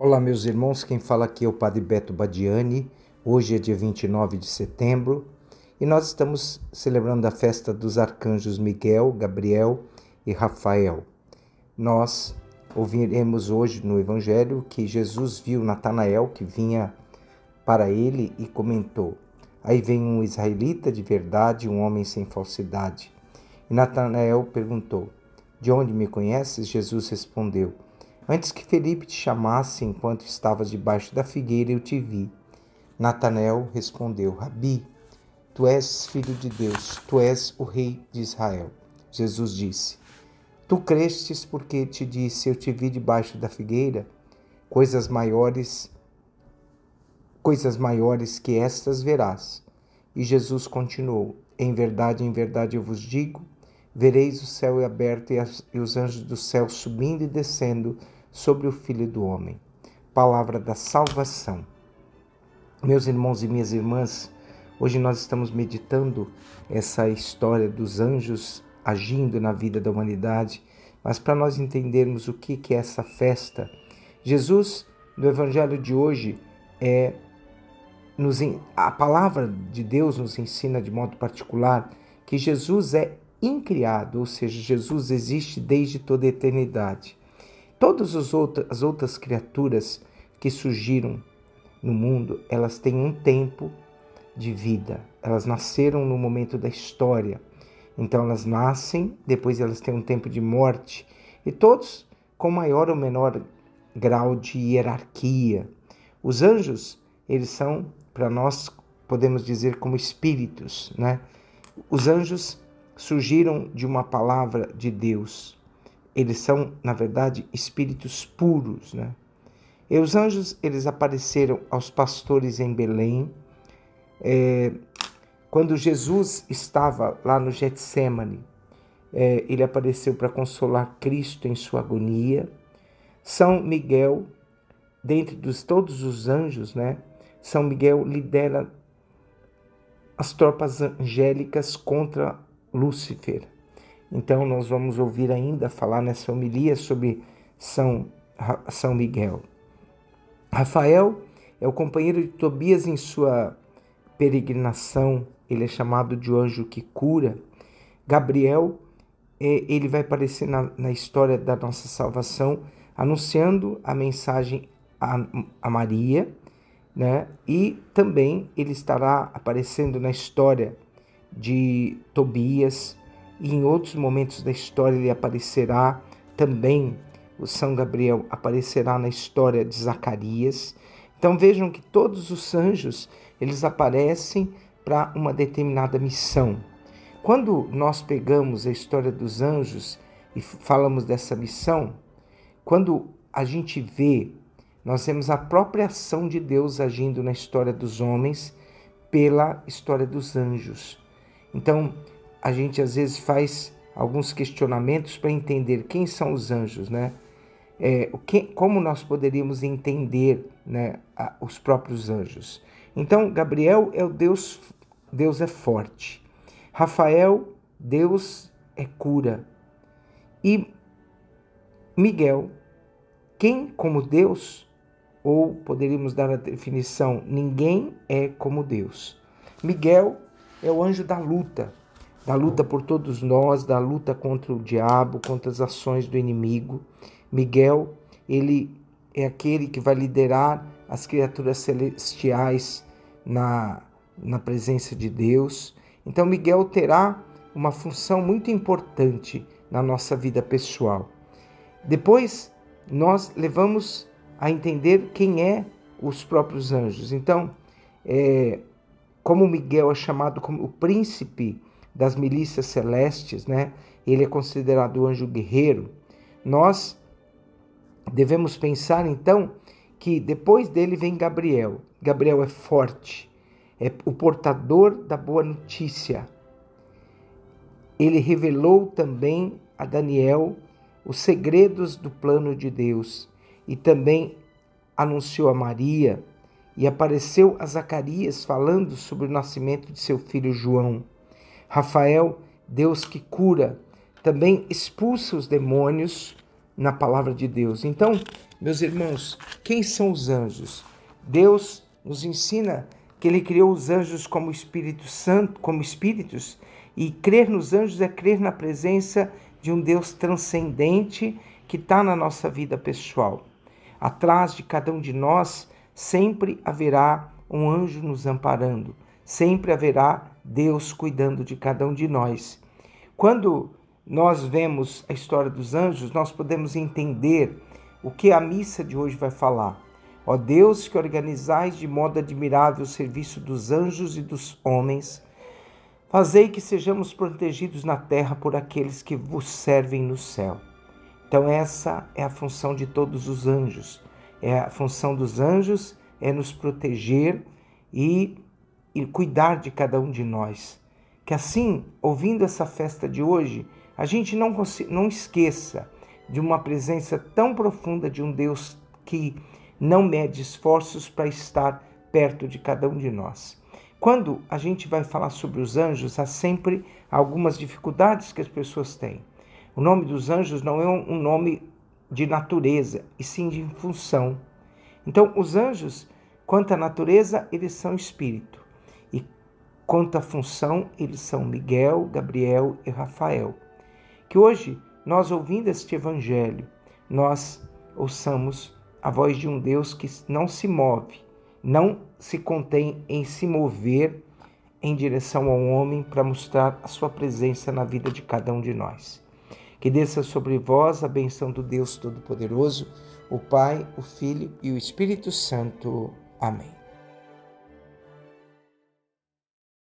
Olá, meus irmãos, quem fala aqui é o Padre Beto Badiani. Hoje é dia 29 de setembro e nós estamos celebrando a festa dos arcanjos Miguel, Gabriel e Rafael. Nós ouviremos hoje no Evangelho que Jesus viu Natanael que vinha para ele e comentou: Aí vem um israelita de verdade, um homem sem falsidade. E Natanael perguntou: De onde me conheces? Jesus respondeu: Antes que Felipe te chamasse enquanto estavas debaixo da figueira, eu te vi. Natanael respondeu: Rabi, tu és filho de Deus, tu és o rei de Israel. Jesus disse: Tu crestes porque te disse: Eu te vi debaixo da figueira. Coisas maiores, coisas maiores que estas verás. E Jesus continuou: Em verdade, em verdade eu vos digo: vereis o céu aberto e, os anjos do céu subindo e descendo sobre o Filho do Homem. Palavra da salvação. Meus irmãos e minhas irmãs, hoje nós estamos meditando essa história dos anjos agindo na vida da humanidade, mas para nós entendermos o que é essa festa, Jesus, no Evangelho de hoje, é, nos, a palavra de Deus nos ensina de modo particular que Jesus é incriado, ou seja, Jesus existe desde toda a eternidade. Todas as outras, as outras criaturas que surgiram no mundo, elas têm um tempo de vida. Elas nasceram no momento da história. Então elas nascem, depois elas têm um tempo de morte. E todos com maior ou menor grau de hierarquia. Os anjos, eles são, para nós, podemos dizer como espíritos, né? Os anjos surgiram de uma palavra de Deus eles são, na verdade, espíritos puros, né? E os anjos, eles apareceram aos pastores em Belém, é, quando Jesus estava lá no Getsemane, é, ele apareceu para consolar Cristo em sua agonia. São Miguel, dentre dos todos os anjos, né? São Miguel lidera as tropas angélicas contra Lúcifer. Então, nós vamos ouvir ainda falar nessa homilia sobre São, São Miguel. Rafael é o companheiro de Tobias em sua peregrinação, ele é chamado de anjo que cura. Gabriel, é, ele vai aparecer na, na história da nossa salvação, anunciando a mensagem a, a Maria, né? E também ele estará aparecendo na história de Tobias, e em outros momentos da história ele aparecerá também. O São Gabriel aparecerá na história de Zacarias. Então vejam que todos os anjos eles aparecem para uma determinada missão. Quando nós pegamos a história dos anjos e falamos dessa missão, quando a gente vê, nós vemos a própria ação de Deus agindo na história dos homens pela história dos anjos. Então, a gente às vezes faz alguns questionamentos para entender quem são os anjos, né? É, que, como nós poderíamos entender né, a, os próprios anjos? Então, Gabriel é o Deus, Deus é forte. Rafael, Deus é cura. E Miguel, quem como Deus, ou poderíamos dar a definição, ninguém é como Deus. Miguel é o anjo da luta, da luta por todos nós, da luta contra o diabo, contra as ações do inimigo. Miguel, ele é aquele que vai liderar as criaturas celestiais na, na presença de Deus. Então, Miguel terá uma função muito importante na nossa vida pessoal. Depois, nós levamos a entender quem é os próprios anjos. Então, é, como Miguel é chamado como o príncipe das milícias celestes, né? Ele é considerado o anjo guerreiro. Nós devemos pensar então que depois dele vem Gabriel. Gabriel é forte, é o portador da boa notícia. Ele revelou também a Daniel os segredos do plano de Deus e também anunciou a Maria e apareceu a Zacarias falando sobre o nascimento de seu filho João. Rafael, Deus que cura, também expulsa os demônios na palavra de Deus. Então, meus irmãos, quem são os anjos? Deus nos ensina que ele criou os anjos como Espírito Santo, como espíritos, e crer nos anjos é crer na presença de um Deus transcendente que está na nossa vida pessoal. Atrás de cada um de nós sempre haverá um anjo nos amparando, sempre haverá Deus cuidando de cada um de nós. Quando nós vemos a história dos anjos, nós podemos entender o que a missa de hoje vai falar. Ó Deus, que organizais de modo admirável o serviço dos anjos e dos homens, fazei que sejamos protegidos na terra por aqueles que vos servem no céu. Então, essa é a função de todos os anjos. É a função dos anjos é nos proteger e, e cuidar de cada um de nós. Que assim, ouvindo essa festa de hoje, a gente não, não esqueça de uma presença tão profunda de um Deus que não mede esforços para estar perto de cada um de nós. Quando a gente vai falar sobre os anjos, há sempre algumas dificuldades que as pessoas têm. O nome dos anjos não é um nome de natureza, e sim de função. Então, os anjos, quanto à natureza, eles são espírito. Quanto à função, eles são Miguel, Gabriel e Rafael que hoje, nós ouvindo este Evangelho, nós ouçamos a voz de um Deus que não se move, não se contém em se mover em direção ao homem para mostrar a sua presença na vida de cada um de nós. Que desça sobre vós a benção do Deus Todo-Poderoso, o Pai, o Filho e o Espírito Santo. Amém.